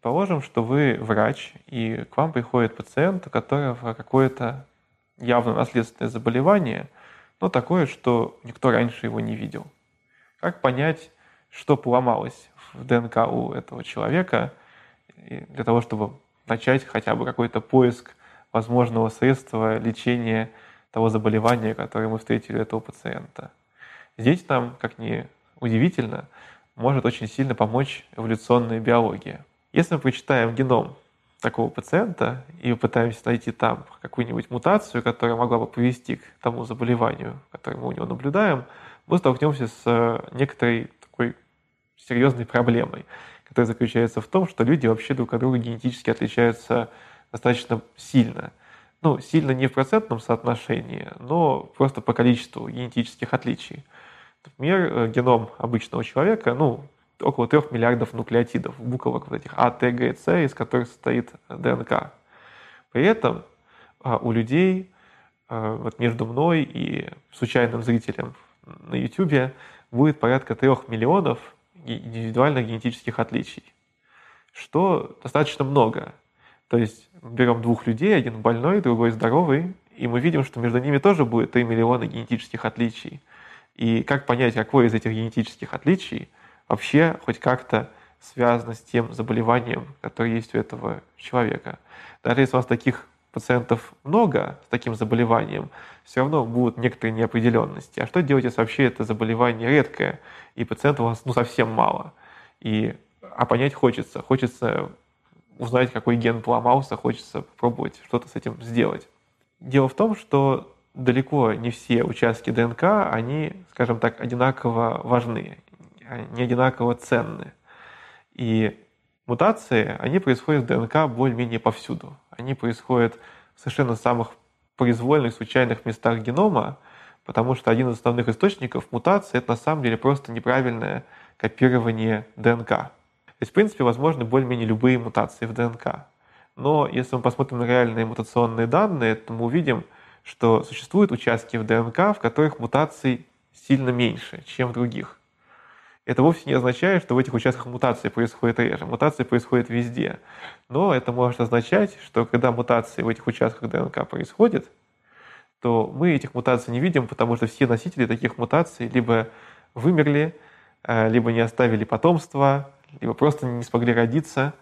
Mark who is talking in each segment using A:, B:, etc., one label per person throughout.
A: Предположим, что вы врач, и к вам приходит пациент, у которого какое-то явно наследственное заболевание, но такое, что никто раньше его не видел. Как понять, что поломалось в ДНК у этого человека, для того, чтобы начать хотя бы какой-то поиск возможного средства лечения того заболевания, которое мы встретили у этого пациента. Здесь нам, как ни удивительно, может очень сильно помочь эволюционная биология. Если мы прочитаем геном такого пациента и пытаемся найти там какую-нибудь мутацию, которая могла бы привести к тому заболеванию, которое мы у него наблюдаем, мы столкнемся с э, некоторой такой серьезной проблемой, которая заключается в том, что люди вообще друг от друга генетически отличаются достаточно сильно. Ну, сильно не в процентном соотношении, но просто по количеству генетических отличий. Например, э, геном обычного человека, ну, около 3 миллиардов нуклеотидов, буквок вот этих А, Т, Г, С, из которых состоит ДНК. При этом а, у людей, а, вот между мной и случайным зрителем на YouTube будет порядка 3 миллионов индивидуальных генетических отличий, что достаточно много. То есть берем двух людей, один больной, другой здоровый, и мы видим, что между ними тоже будет 3 миллиона генетических отличий. И как понять, какое из этих генетических отличий вообще хоть как-то связано с тем заболеванием, которое есть у этого человека. Даже если у вас таких пациентов много с таким заболеванием, все равно будут некоторые неопределенности. А что делать, если вообще это заболевание редкое, и пациентов у вас ну, совсем мало? И, а понять хочется. Хочется узнать, какой ген поломался, хочется попробовать что-то с этим сделать. Дело в том, что далеко не все участки ДНК, они, скажем так, одинаково важны, не одинаково ценны. И мутации, они происходят в ДНК более-менее повсюду. Они происходят в совершенно самых произвольных, случайных местах генома, потому что один из основных источников мутации — это на самом деле просто неправильное копирование ДНК. То есть, в принципе, возможны более-менее любые мутации в ДНК. Но если мы посмотрим на реальные мутационные данные, то мы увидим, что существуют участки в ДНК, в которых мутаций сильно меньше, чем в других. Это вовсе не означает, что в этих участках мутации происходит реже. Мутации происходят везде. Но это может означать, что когда мутации в этих участках ДНК происходят, то мы этих мутаций не видим, потому что все носители таких мутаций либо вымерли, э, либо не оставили потомства, либо просто не смогли родиться.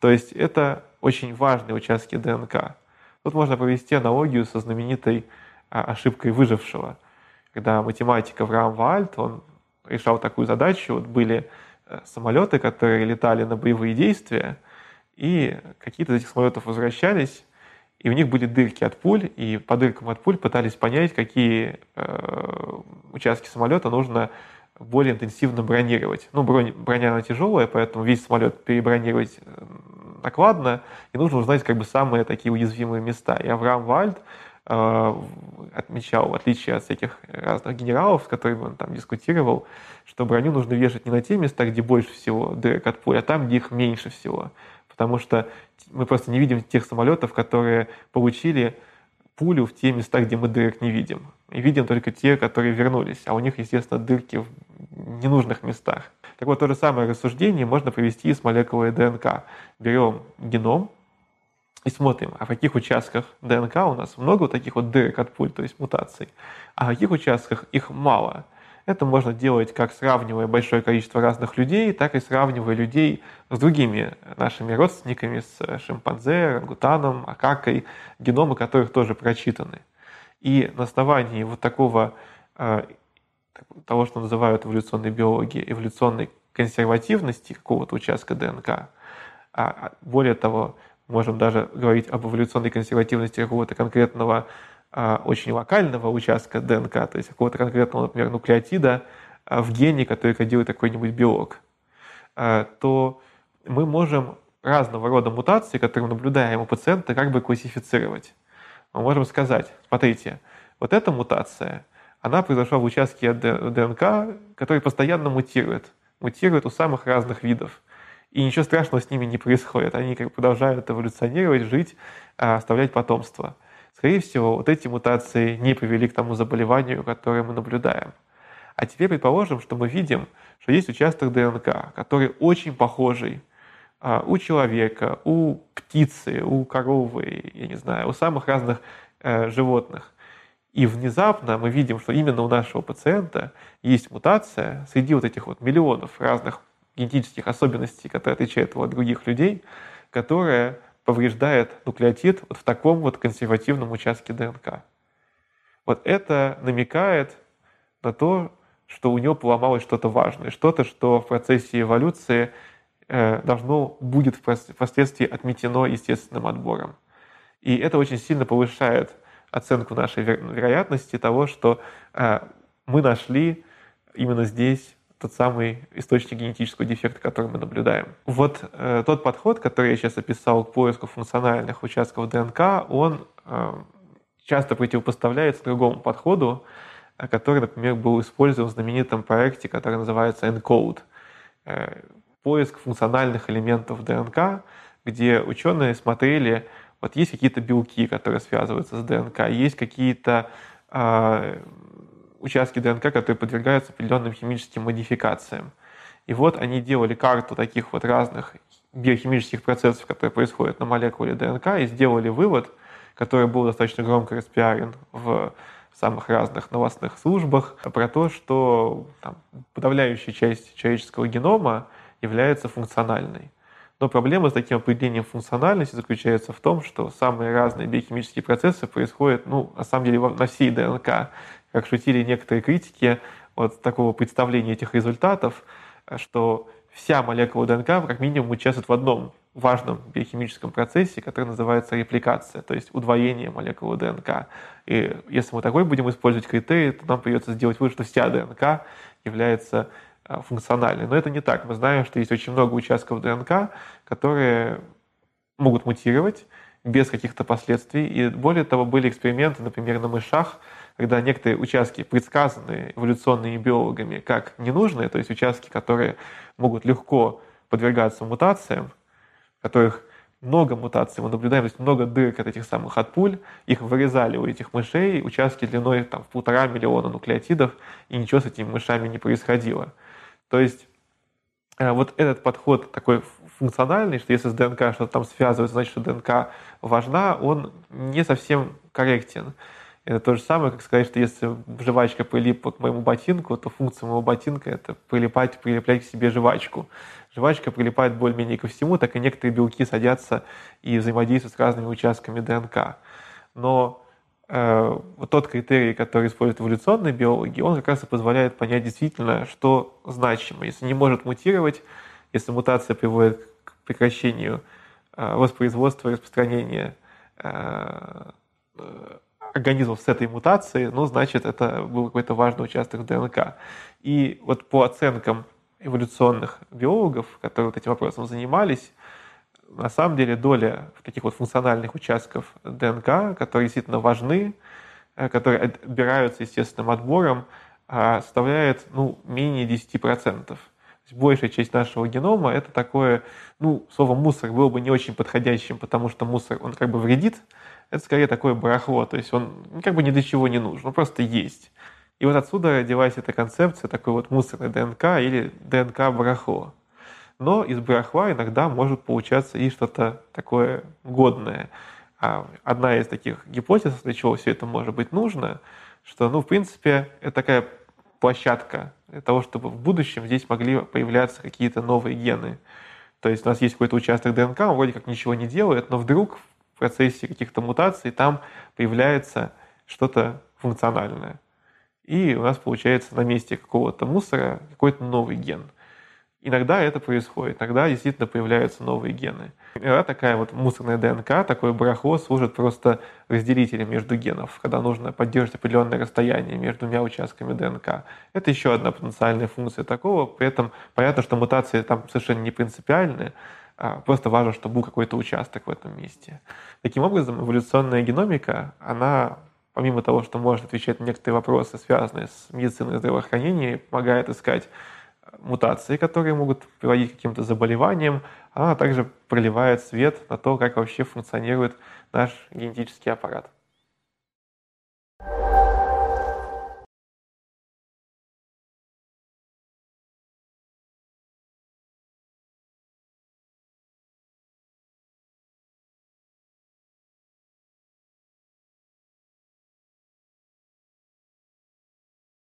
A: То есть это очень важные участки ДНК. Тут можно провести аналогию со знаменитой а, ошибкой выжившего. Когда математик Авраам Ваальт, он решал такую задачу, вот были э, самолеты, которые летали на боевые действия, и какие-то из этих самолетов возвращались, и у них были дырки от пуль, и по дыркам от пуль пытались понять, какие э, участки самолета нужно более интенсивно бронировать. Ну, бронь, броня она тяжелая, поэтому весь самолет перебронировать э, накладно, и нужно узнать как бы самые такие уязвимые места. И Авраам Вальд отмечал, в отличие от всяких разных генералов, с которыми он там дискутировал, что броню нужно вешать не на те места, где больше всего дырок от пуль, а там, где их меньше всего. Потому что мы просто не видим тех самолетов, которые получили пулю в те места, где мы дырок не видим. И видим только те, которые вернулись, а у них, естественно, дырки в ненужных местах. Так вот, то же самое рассуждение можно провести с молекулой ДНК. Берем геном и смотрим, а в каких участках ДНК у нас много вот таких вот дырок от пуль, то есть мутаций, а в каких участках их мало. Это можно делать как сравнивая большое количество разных людей, так и сравнивая людей с другими нашими родственниками, с шимпанзе, рангутаном, акакой, геномы которых тоже прочитаны. И на основании вот такого э, того, что называют эволюционной биологией, эволюционной консервативности какого-то участка ДНК, а, а более того, можем даже говорить об эволюционной консервативности какого-то конкретного а, очень локального участка ДНК, то есть какого-то конкретного, например, нуклеотида а, в гене, который кодирует какой-нибудь белок, а, то мы можем разного рода мутации, которые мы наблюдаем у пациента, как бы классифицировать. Мы можем сказать, смотрите, вот эта мутация, она произошла в участке ДНК, который постоянно мутирует. Мутирует у самых разных видов. И ничего страшного с ними не происходит. Они как продолжают эволюционировать, жить, оставлять потомство скорее всего, вот эти мутации не привели к тому заболеванию, которое мы наблюдаем. А теперь предположим, что мы видим, что есть участок ДНК, который очень похожий а, у человека, у птицы, у коровы, я не знаю, у самых разных э, животных. И внезапно мы видим, что именно у нашего пациента есть мутация среди вот этих вот миллионов разных генетических особенностей, которые отличают его от других людей, которая повреждает нуклеотид вот в таком вот консервативном участке ДНК. Вот это намекает на то, что у него поломалось что-то важное, что-то, что в процессе эволюции э, должно будет впоследствии отметено естественным отбором. И это очень сильно повышает оценку нашей вероятности того, что э, мы нашли именно здесь тот самый источник генетического дефекта, который мы наблюдаем. Вот э, тот подход, который я сейчас описал к поиску функциональных участков ДНК, он э, часто противопоставляется другому подходу, э, который, например, был использован в знаменитом проекте, который называется ENCODE. Э, поиск функциональных элементов ДНК, где ученые смотрели, вот есть какие-то белки, которые связываются с ДНК, есть какие-то э, участки ДНК, которые подвергаются определенным химическим модификациям. И вот они делали карту таких вот разных биохимических процессов, которые происходят на молекуле ДНК, и сделали вывод, который был достаточно громко распиарен в самых разных новостных службах, про то, что там, подавляющая часть человеческого генома является функциональной. Но проблема с таким определением функциональности заключается в том, что самые разные биохимические процессы происходят, ну, на самом деле, на всей ДНК как шутили некоторые критики от такого представления этих результатов, что вся молекула ДНК как минимум участвует в одном важном биохимическом процессе, который называется репликация, то есть удвоение молекулы ДНК. И если мы такой будем использовать критерий, то нам придется сделать вывод, что вся ДНК является а, функциональной. Но это не так. Мы знаем, что есть очень много участков ДНК, которые могут мутировать без каких-то последствий. И более того, были эксперименты, например, на мышах, когда некоторые участки предсказаны эволюционными биологами как ненужные, то есть участки, которые могут легко подвергаться мутациям, которых много мутаций, мы наблюдаем, то есть много дырок от этих самых от пуль, их вырезали у этих мышей, участки длиной там, в полтора миллиона нуклеотидов, и ничего с этими мышами не происходило. То есть э, вот этот подход такой функциональный, что если с ДНК что-то там связывается, значит, что ДНК важна, он не совсем корректен. Это то же самое, как сказать, что если жвачка прилипла к моему ботинку, то функция моего ботинка — это прилипать, прилеплять к себе жвачку. Жвачка прилипает более-менее ко всему, так и некоторые белки садятся и взаимодействуют с разными участками ДНК. Но э, вот тот критерий, который используют эволюционные биологи, он как раз и позволяет понять действительно, что значимо. Если не может мутировать, если мутация приводит к прекращению э, воспроизводства и распространения э, организмов с этой мутацией, ну, значит, это был какой-то важный участок ДНК. И вот по оценкам эволюционных биологов, которые вот этим вопросом занимались, на самом деле доля таких вот функциональных участков ДНК, которые действительно важны, э, которые отбираются естественным отбором, а, составляет ну, менее 10%. Большая часть нашего генома это такое, ну, слово мусор было бы не очень подходящим, потому что мусор, он как бы вредит, это скорее такое барахло, то есть он как бы ни для чего не нужен, он просто есть. И вот отсюда родилась эта концепция такой вот мусорной ДНК или ДНК-барахло. Но из барахла иногда может получаться и что-то такое годное. А одна из таких гипотез, для чего все это может быть нужно, что, ну, в принципе, это такая площадка для того, чтобы в будущем здесь могли появляться какие-то новые гены. То есть у нас есть какой-то участок ДНК, он вроде как ничего не делает, но вдруг в процессе каких-то мутаций там появляется что-то функциональное. И у нас получается на месте какого-то мусора какой-то новый ген. Иногда это происходит, иногда действительно появляются новые гены. Иногда такая вот мусорная ДНК, такое барахло служит просто разделителем между генов, когда нужно поддерживать определенное расстояние между двумя участками ДНК. Это еще одна потенциальная функция такого. При этом понятно, что мутации там совершенно не принципиальные, а просто важно, чтобы был какой-то участок в этом месте. Таким образом, эволюционная геномика, она помимо того, что может отвечать на некоторые вопросы, связанные с медициной и здравоохранением, помогает искать мутации, которые могут приводить к каким-то заболеваниям, она также проливает свет на то, как вообще функционирует наш генетический аппарат.